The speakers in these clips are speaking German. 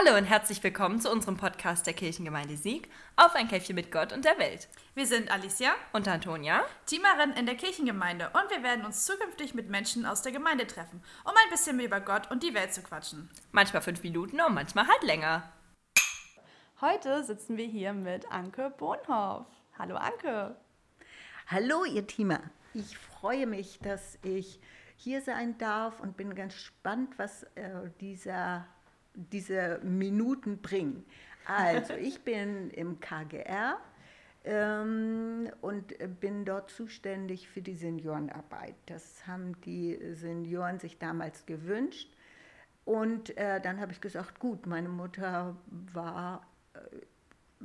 Hallo und herzlich willkommen zu unserem Podcast der Kirchengemeinde Sieg auf ein Käffchen mit Gott und der Welt. Wir sind Alicia und Antonia, Teamerin in der Kirchengemeinde und wir werden uns zukünftig mit Menschen aus der Gemeinde treffen, um ein bisschen über Gott und die Welt zu quatschen. Manchmal fünf Minuten und manchmal halt länger. Heute sitzen wir hier mit Anke Bohnhoff. Hallo Anke. Hallo ihr Teamer. Ich freue mich, dass ich hier sein darf und bin ganz gespannt, was äh, dieser diese Minuten bringen. Also, ich bin im KGR ähm, und bin dort zuständig für die Seniorenarbeit. Das haben die Senioren sich damals gewünscht. Und äh, dann habe ich gesagt, gut, meine Mutter war äh,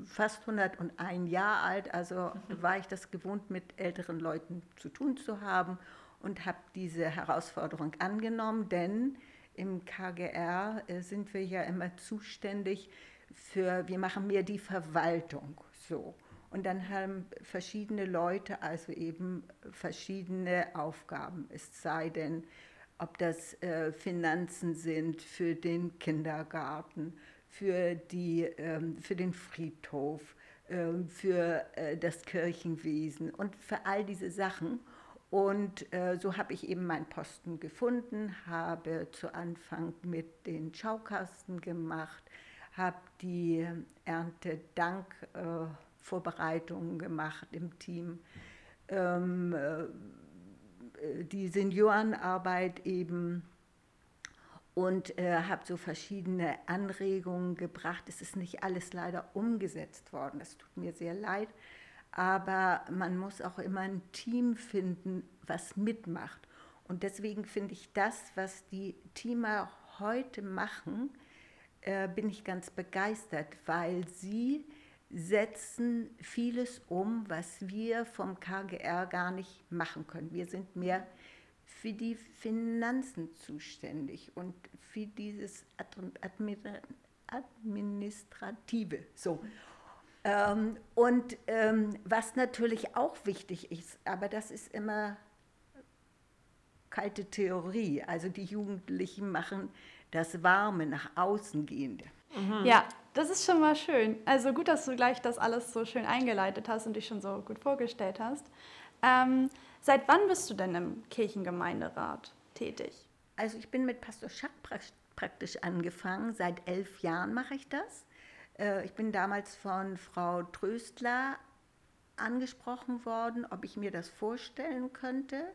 fast 101 Jahre alt, also war ich das gewohnt, mit älteren Leuten zu tun zu haben und habe diese Herausforderung angenommen, denn im KGR äh, sind wir ja immer zuständig für, wir machen mehr die Verwaltung. So. Und dann haben verschiedene Leute also eben verschiedene Aufgaben. Es sei denn, ob das äh, Finanzen sind für den Kindergarten, für, die, ähm, für den Friedhof, äh, für äh, das Kirchenwesen und für all diese Sachen. Und äh, so habe ich eben meinen Posten gefunden, habe zu Anfang mit den Schaukasten gemacht, habe die Erntedank-Vorbereitungen äh, gemacht im Team, ähm, äh, die Seniorenarbeit eben. Und äh, habe so verschiedene Anregungen gebracht. Es ist nicht alles leider umgesetzt worden, das tut mir sehr leid aber man muss auch immer ein Team finden, was mitmacht. Und deswegen finde ich das, was die Teamer heute machen, äh, bin ich ganz begeistert, weil sie setzen vieles um, was wir vom KGR gar nicht machen können. Wir sind mehr für die Finanzen zuständig und für dieses Administrative. So. Ähm, und ähm, was natürlich auch wichtig ist, aber das ist immer kalte Theorie, also die Jugendlichen machen das Warme nach außen gehende. Mhm. Ja, das ist schon mal schön. Also gut, dass du gleich das alles so schön eingeleitet hast und dich schon so gut vorgestellt hast. Ähm, seit wann bist du denn im Kirchengemeinderat tätig? Also ich bin mit Pastor Schack praktisch angefangen. Seit elf Jahren mache ich das. Äh, ich bin damals von Frau Tröstler angesprochen worden, ob ich mir das vorstellen könnte.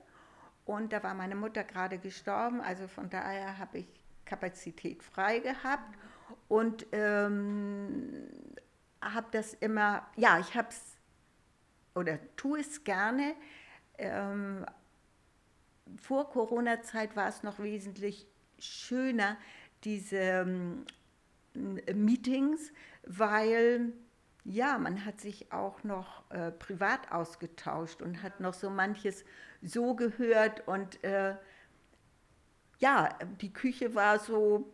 Und da war meine Mutter gerade gestorben, also von daher habe ich Kapazität frei gehabt und ähm, habe das immer, ja, ich habe es oder tue es gerne. Ähm, vor Corona-Zeit war es noch wesentlich schöner, diese ähm, Meetings, weil ja, man hat sich auch noch äh, privat ausgetauscht und hat noch so manches so gehört und äh, ja, die Küche war so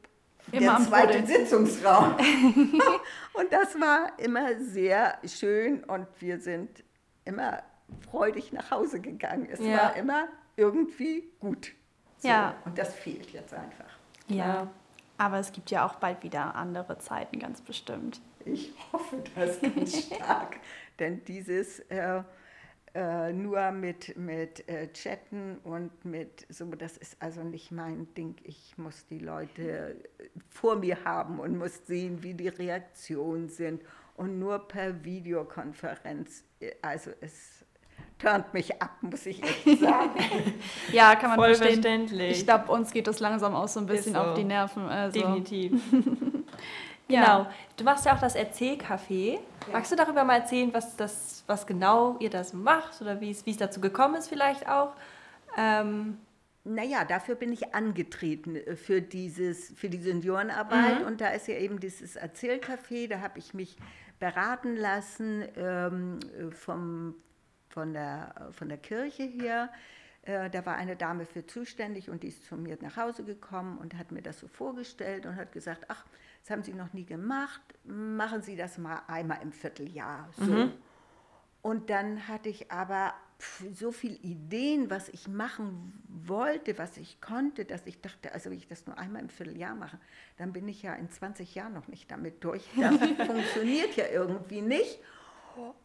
immer der zweite. Sitzungsraum. und das war immer sehr schön und wir sind immer freudig nach Hause gegangen. Es ja. war immer irgendwie gut. So, ja. Und das fehlt jetzt einfach. Ja. Aber es gibt ja auch bald wieder andere Zeiten, ganz bestimmt. Ich hoffe das ganz stark, denn dieses äh, äh, nur mit, mit äh, Chatten und mit so, das ist also nicht mein Ding. Ich muss die Leute vor mir haben und muss sehen, wie die Reaktionen sind. Und nur per Videokonferenz, äh, also es turnt mich ab, muss ich echt sagen. ja, kann man Voll verstehen. Verständlich. Ich glaube, uns geht das langsam auch so ein bisschen so. auf die Nerven. Also. Definitiv. ja. Genau. Du machst ja auch das Erzählcafé. Ja. Magst du darüber mal erzählen, was, das, was genau ihr das macht oder wie es dazu gekommen ist vielleicht auch? Ähm, naja, dafür bin ich angetreten äh, für, dieses, für die Seniorenarbeit. Mhm. Und da ist ja eben dieses Erzählcafé, da habe ich mich beraten lassen ähm, vom von der, von der Kirche her. Äh, da war eine Dame für zuständig und die ist zu mir nach Hause gekommen und hat mir das so vorgestellt und hat gesagt, ach, das haben Sie noch nie gemacht, machen Sie das mal einmal im Vierteljahr. So. Mhm. Und dann hatte ich aber so viele Ideen, was ich machen wollte, was ich konnte, dass ich dachte, also wenn ich das nur einmal im Vierteljahr mache, dann bin ich ja in 20 Jahren noch nicht damit durch. Das funktioniert ja irgendwie nicht.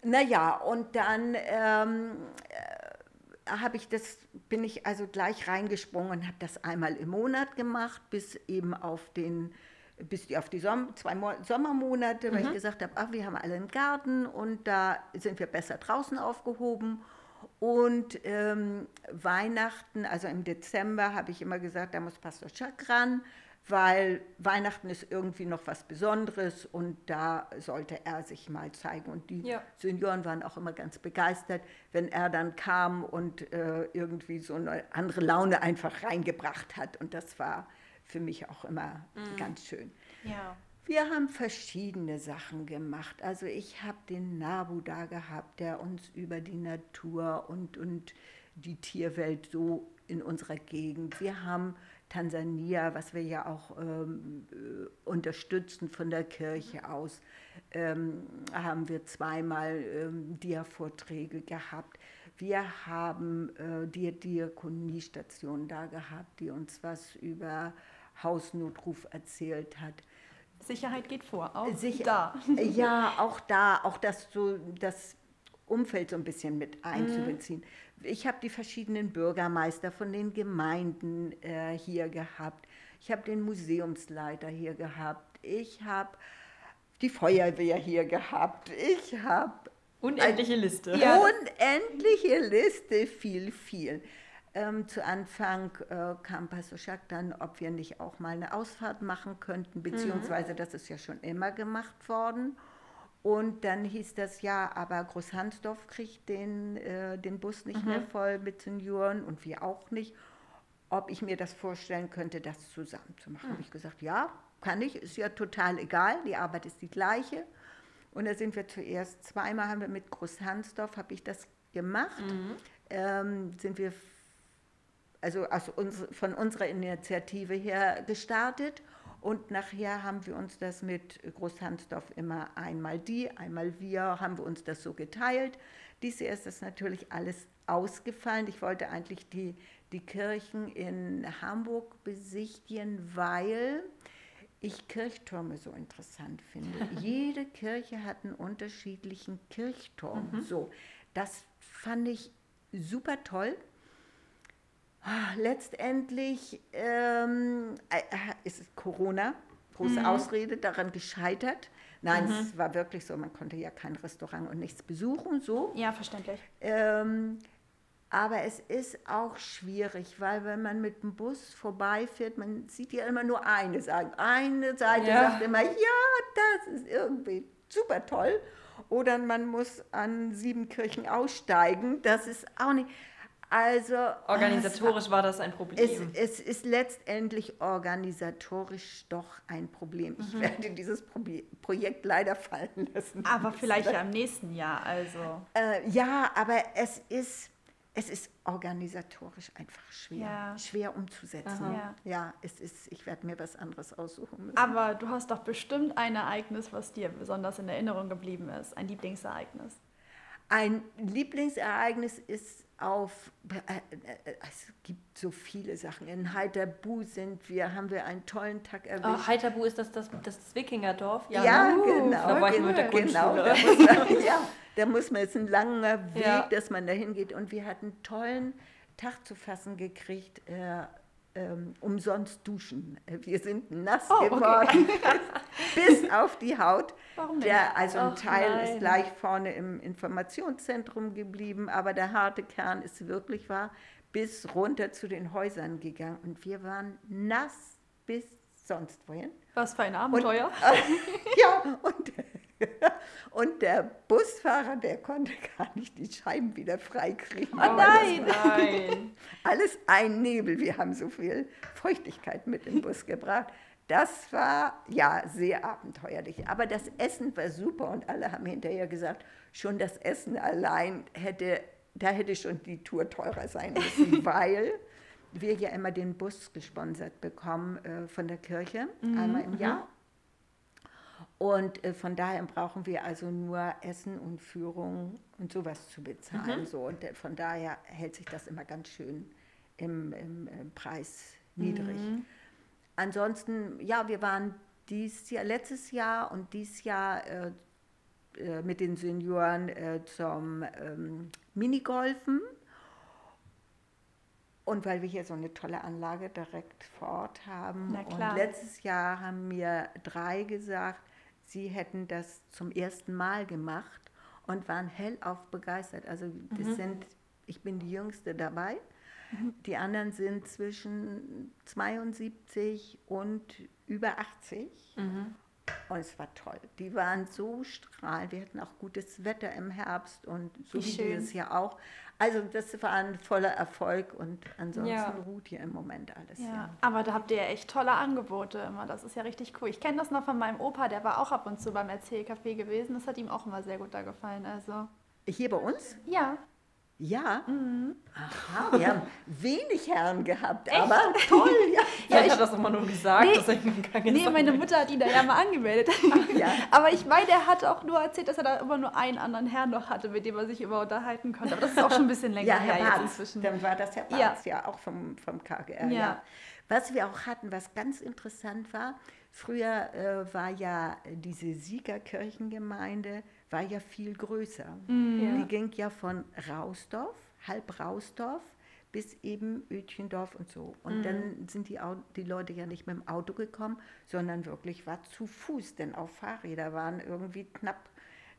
Naja, und dann ähm, äh, habe ich das, bin ich also gleich reingesprungen und habe das einmal im Monat gemacht, bis eben auf den bis auf die Som zwei Mo Sommermonate, weil mhm. ich gesagt habe, ach, wir haben alle einen Garten und da sind wir besser draußen aufgehoben. Und ähm, Weihnachten, also im Dezember, habe ich immer gesagt, da muss Pastor Chuck ran, weil Weihnachten ist irgendwie noch was Besonderes und da sollte er sich mal zeigen. Und die ja. Senioren waren auch immer ganz begeistert, wenn er dann kam und äh, irgendwie so eine andere Laune einfach reingebracht hat. Und das war für mich auch immer mhm. ganz schön. Ja. Wir haben verschiedene Sachen gemacht. Also ich habe den Nabu da gehabt, der uns über die Natur und, und die Tierwelt so in unserer Gegend. Wir haben Tansania, was wir ja auch ähm, äh, unterstützen von der Kirche aus, ähm, haben wir zweimal ähm, Dia-Vorträge gehabt. Wir haben äh, die Diakoniestation da gehabt, die uns was über Hausnotruf erzählt hat. Sicherheit geht vor, auch Sicher da. Ja, auch da, auch das, so, das Umfeld so ein bisschen mit einzubeziehen. Mhm. Ich habe die verschiedenen Bürgermeister von den Gemeinden äh, hier gehabt. Ich habe den Museumsleiter hier gehabt. Ich habe die Feuerwehr hier gehabt. Ich habe unendliche Liste. Ja. Unendliche Liste, viel, viel. Ähm, zu Anfang äh, kam Pasoschak dann, ob wir nicht auch mal eine Ausfahrt machen könnten, beziehungsweise mhm. das ist ja schon immer gemacht worden. Und dann hieß das ja, aber Großhansdorf kriegt den, äh, den Bus nicht mhm. mehr voll mit Senioren und wir auch nicht. Ob ich mir das vorstellen könnte, das zusammen zu machen. Mhm. Habe ich gesagt, ja, kann ich, ist ja total egal, die Arbeit ist die gleiche. Und da sind wir zuerst, zweimal haben wir mit Großhansdorf, habe ich das gemacht, mhm. ähm, sind wir also aus uns, von unserer Initiative her gestartet. Und nachher haben wir uns das mit Großhansdorf immer einmal die, einmal wir, haben wir uns das so geteilt. Dieses Jahr ist das natürlich alles ausgefallen. Ich wollte eigentlich die, die Kirchen in Hamburg besichtigen, weil ich Kirchtürme so interessant finde. Jede Kirche hat einen unterschiedlichen Kirchturm. Mhm. So, das fand ich super toll. Ah, letztendlich ähm, äh, ist Corona, große mhm. Ausrede, daran gescheitert. Nein, mhm. es war wirklich so, man konnte ja kein Restaurant und nichts besuchen, so. Ja, verständlich. Ähm, aber es ist auch schwierig, weil wenn man mit dem Bus vorbeifährt, man sieht ja immer nur eine Seite. Eine Seite ja. sagt immer, ja, das ist irgendwie super toll. Oder man muss an Siebenkirchen aussteigen. Das ist auch nicht. Also organisatorisch war das ein Problem. Es, es, ist letztendlich organisatorisch doch ein Problem. Ich mhm. werde dieses Pro Projekt leider fallen lassen. Aber vielleicht ja im nächsten Jahr. Also äh, ja, aber es ist es ist organisatorisch einfach schwer, ja. schwer umzusetzen. Ja. ja. es ist. Ich werde mir was anderes aussuchen müssen. Aber du hast doch bestimmt ein Ereignis, was dir besonders in Erinnerung geblieben ist, ein Lieblingsereignis. Ein Lieblingsereignis ist auf, äh, äh, es gibt so viele Sachen. In Heiterbu sind wir, haben wir einen tollen Tag erwischt. Oh, Heiterbu ist das das, das Wikingerdorf? Ja, ja uh, genau. Da war ich mit der genau, da muss man, ja, da muss man, es ist ein langer Weg, ja. dass man da hingeht. Und wir hatten einen tollen Tag zu fassen gekriegt, äh, ähm, umsonst duschen. Wir sind nass oh, geworden, okay. bis auf die Haut. Warum nicht? Der, also ein Teil nein. ist gleich vorne im Informationszentrum geblieben, aber der harte Kern ist wirklich wahr, bis runter zu den Häusern gegangen. Und wir waren nass bis sonst wohin. Was für ein Abenteuer. Und, äh, ja, und Und der Busfahrer, der konnte gar nicht die Scheiben wieder freikriegen. Oh nein, nein. Alles ein Nebel. Wir haben so viel Feuchtigkeit mit im Bus gebracht. Das war ja sehr abenteuerlich. Aber das Essen war super und alle haben hinterher gesagt, schon das Essen allein hätte, da hätte schon die Tour teurer sein müssen, weil wir ja immer den Bus gesponsert bekommen äh, von der Kirche, mhm. einmal im Jahr. Und äh, von daher brauchen wir also nur Essen und Führung und sowas zu bezahlen. So. Und äh, von daher hält sich das immer ganz schön im, im, im Preis niedrig. Ansonsten, ja, wir waren dies Jahr, letztes Jahr und dieses Jahr äh, äh, mit den Senioren äh, zum ähm, Minigolfen. Und weil wir hier so eine tolle Anlage direkt vor Ort haben. Und letztes Jahr haben mir drei gesagt, sie hätten das zum ersten Mal gemacht und waren hellauf begeistert. Also das sind, ich bin die Jüngste dabei. Die anderen sind zwischen 72 und über 80. Und es war toll. Die waren so strahlend. Wir hatten auch gutes Wetter im Herbst und so Wie wie schön. dieses Jahr auch. Also das war ein voller Erfolg und ansonsten Ja. ruht hier im Moment alles. Ja, Ja. aber da habt ihr ja echt tolle Angebote immer. Das ist ja richtig cool. Ich kenne das noch von meinem Opa, der war auch ab und zu beim Erzählcafé gewesen. Das hat ihm auch immer sehr gut da gefallen. Also, Hier bei uns? ja. Ja. Mhm. Aha, wir haben wenig Herren gehabt, aber toll, ja. Vielleicht ich- hat das immer nur gesagt, Nee. dass er Nee, meine Mutter hat ihn da ja mal angemeldet. ja. Aber ich meine, er hat auch nur erzählt, dass er da immer nur einen anderen Herrn noch hatte, mit dem er sich immer unterhalten konnte. Aber das ist auch schon ein bisschen länger Ja, her Herr Barz, inzwischen. dann war das Herr Ja. Barz, ja, auch vom, vom KGR. Ja. Ja. Was wir auch hatten, was ganz interessant war, früher äh, war ja diese Siegerkirchengemeinde, war ja viel größer. Die ging ja von Rausdorf, halb Rausdorf, bis eben Ötchendorf und so. Und dann sind die, die Leute ja nicht mit dem Auto gekommen, sondern wirklich war zu Fuß, denn auch Fahrräder waren irgendwie knapp,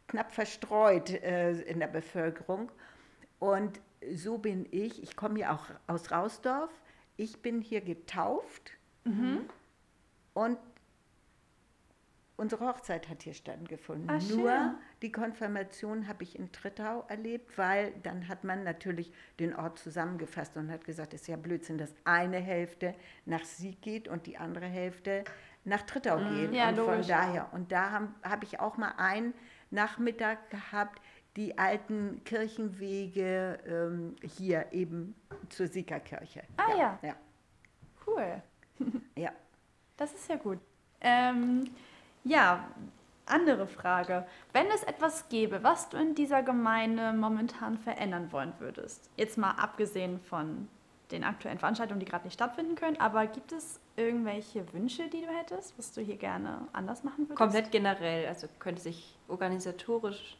knapp verstreut äh, in der Bevölkerung. Und so bin ich, ich komme ja auch aus Rausdorf, ich bin hier getauft und unsere Hochzeit hat hier stattgefunden. Ah, schön. Die Konfirmation habe ich in Trittau erlebt, weil dann hat man natürlich den Ort zusammengefasst und hat gesagt, es ist ja Blödsinn, dass eine Hälfte nach Sieg geht und die andere Hälfte nach Trittau geht. Ja, und von logisch. daher, und da habe hab ich auch mal einen Nachmittag gehabt, die alten Kirchenwege ähm, hier eben zur Siegerkirche. Ah, ja. Ja, Cool. ja. Das ist ja gut. Ähm, ja, andere Frage. Wenn es etwas gäbe, was du in dieser Gemeinde momentan verändern wollen würdest, jetzt mal abgesehen von den aktuellen Veranstaltungen, die gerade nicht stattfinden können, aber gibt es irgendwelche Wünsche, die du hättest, was du hier gerne anders machen würdest? Komplett generell, also könnte sich organisatorisch,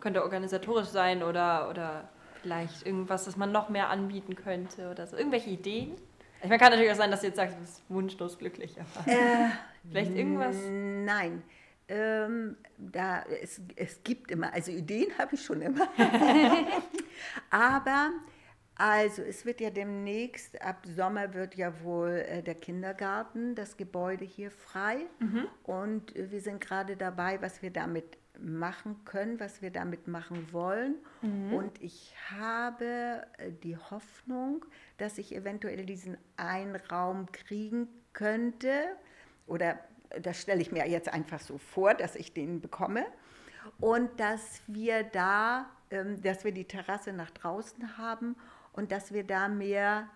könnte organisatorisch sein oder, oder vielleicht irgendwas, das man noch mehr anbieten könnte oder so. Irgendwelche Ideen? Ich meine, kann natürlich auch sein, dass du jetzt sagst, du bist wunschlos glücklich. Aber Äh, vielleicht irgendwas. Nein. Ähm, da, es, es gibt immer, also Ideen habe ich schon immer. Aber also es wird ja demnächst, ab Sommer wird ja wohl äh, der Kindergarten, das Gebäude hier frei. Und äh, wir sind gerade dabei, was wir damit machen können, was wir damit machen wollen. Und ich habe äh, die Hoffnung, dass ich eventuell diesen einen Raum kriegen könnte. Oder das stelle ich mir jetzt einfach so vor, dass ich den bekomme. Und dass wir da, ähm, dass wir die Terrasse nach draußen haben und dass wir da mehr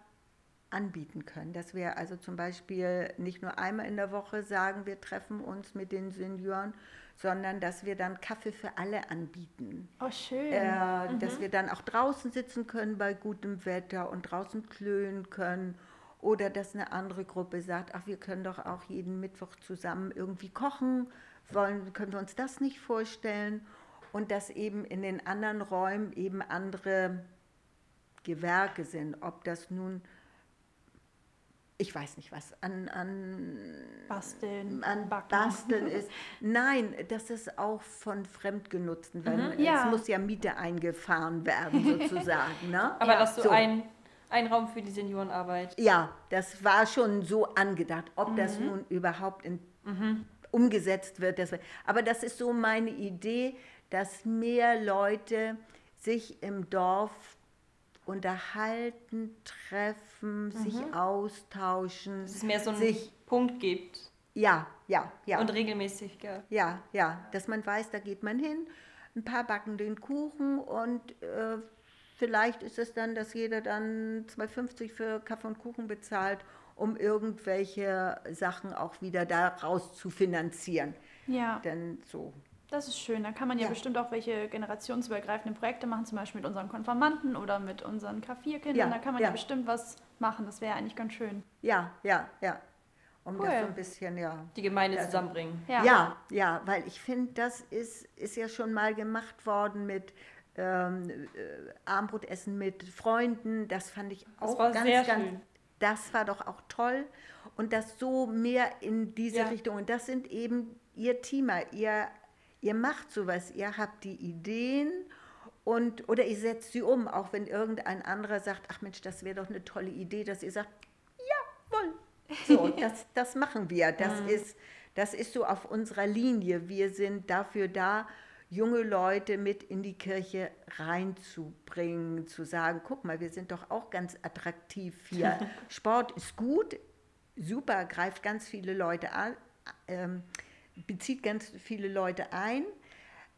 anbieten können. Dass wir also zum Beispiel nicht nur einmal in der Woche sagen, wir treffen uns mit den Senioren, sondern dass wir dann Kaffee für alle anbieten. Oh, schön. Äh, Dass wir dann auch draußen sitzen können bei gutem Wetter und draußen klönen können. Oder dass eine andere Gruppe sagt, ach, wir können doch auch jeden Mittwoch zusammen irgendwie kochen. Wollen, können wir uns das nicht vorstellen? Und dass eben in den anderen Räumen eben andere Gewerke sind. Ob das nun, ich weiß nicht was, an, an Basteln, an backen. Basteln ist. Nein, das ist auch von Fremdgenutzten, weil Ja. es muss ja Miete eingefahren werden sozusagen. Ne? Aber Ja. dass du So. ein, ein Raum für die Seniorenarbeit. Ja, das war schon so angedacht. Ob das nun überhaupt in, umgesetzt wird, das, aber das ist so meine Idee, dass mehr Leute sich im Dorf unterhalten, treffen, sich austauschen, Dass es mehr so einen sich Punkt gibt ja, ja, ja. und regelmäßig. Ja. Ja, ja, dass man weiß, da geht man hin, ein paar backen den Kuchen und äh, vielleicht ist es dann, dass jeder dann 2,50 für Kaffee und Kuchen bezahlt um irgendwelche Sachen auch wieder daraus zu finanzieren. Ja. Denn so. Das ist schön. Da kann man ja, Ja. bestimmt auch welche generationsübergreifende Projekte machen, zum Beispiel mit unseren Konformanten oder mit unseren K4-Kindern. Ja, da kann man ja. ja. bestimmt was machen. Das wäre eigentlich ganz schön. Ja, ja, ja. Um Cool. das so ein bisschen, ja. Die Gemeinde Ja. zusammenbringen. Ja. Ja, ja, weil ich finde, das ist, ist ja schon mal gemacht worden mit ähm, äh, Armbrotessen mit Freunden. Das fand ich auch ganz, sehr ganz. schön. Das war doch auch toll. Und das so mehr in diese Ja. Richtung. Und das sind eben ihr Teamer. Ihr, ihr macht sowas. Ihr habt die Ideen. Und, oder ihr setzt sie um, auch wenn irgendein anderer sagt, ach Mensch, das wäre doch eine tolle Idee, dass ihr sagt, jawohl, so, das, das machen wir. Das, ist, das ist so auf unserer Linie. Wir sind dafür da, junge Leute mit in die Kirche reinzubringen, zu sagen, guck mal, wir sind doch auch ganz attraktiv hier. Sport ist gut, super, greift ganz viele Leute an, ähm, bezieht ganz viele Leute ein.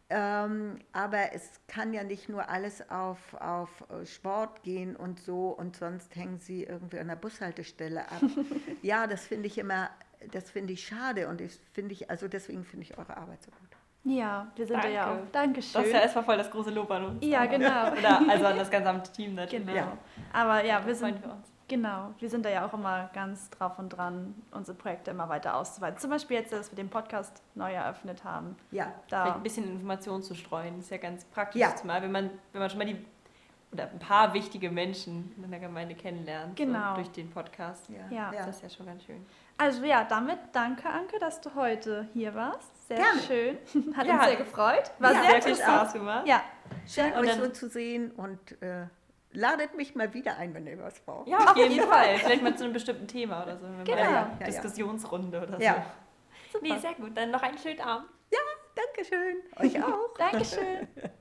Ähm, aber es kann ja nicht nur alles auf, auf äh, Sport gehen und so und sonst hängen sie irgendwie an der Bushaltestelle ab. ja, das finde ich immer, das finde ich schade und ich finde ich, also deswegen finde ich eure Arbeit so gut. Ja, wir sind da ja Danke. auch. Dankeschön. Das ist ja erstmal voll das große Lob an uns. Ja, genau. Oder also an das gesamte Team natürlich. Genau. Ja. Aber ja, wir sind, wir uns. genau, wir sind da ja auch immer ganz drauf und dran, unsere Projekte immer weiter auszuweiten. Zum Beispiel jetzt, dass wir den Podcast neu eröffnet haben. Ja, Vielleicht Da, ein bisschen Informationen zu streuen, ist ja ganz praktisch. Ja. Zumal, wenn man, wenn man schon mal die oder ein paar wichtige Menschen in der Gemeinde kennenlernt, Genau. so durch den Podcast. Ja. Das ist ja schon ganz schön. also ja, damit danke, Anke, dass du heute hier warst. Sehr Gerne. schön. Hat Ja. uns sehr gefreut. War Ja, sehr sehr viel. Spaß gemacht. Ja, Schön, euch so zu sehen und äh, ladet mich mal wieder ein, wenn ihr was braucht. Ja, auf jeden Fall. Vielleicht mal zu einem bestimmten Thema oder so. Genau. eine Ja, ja, ja. Diskussionsrunde oder Ja. so. Nee, sehr gut. Dann noch einen schönen Abend. Dankeschön. Euch auch. Dankeschön.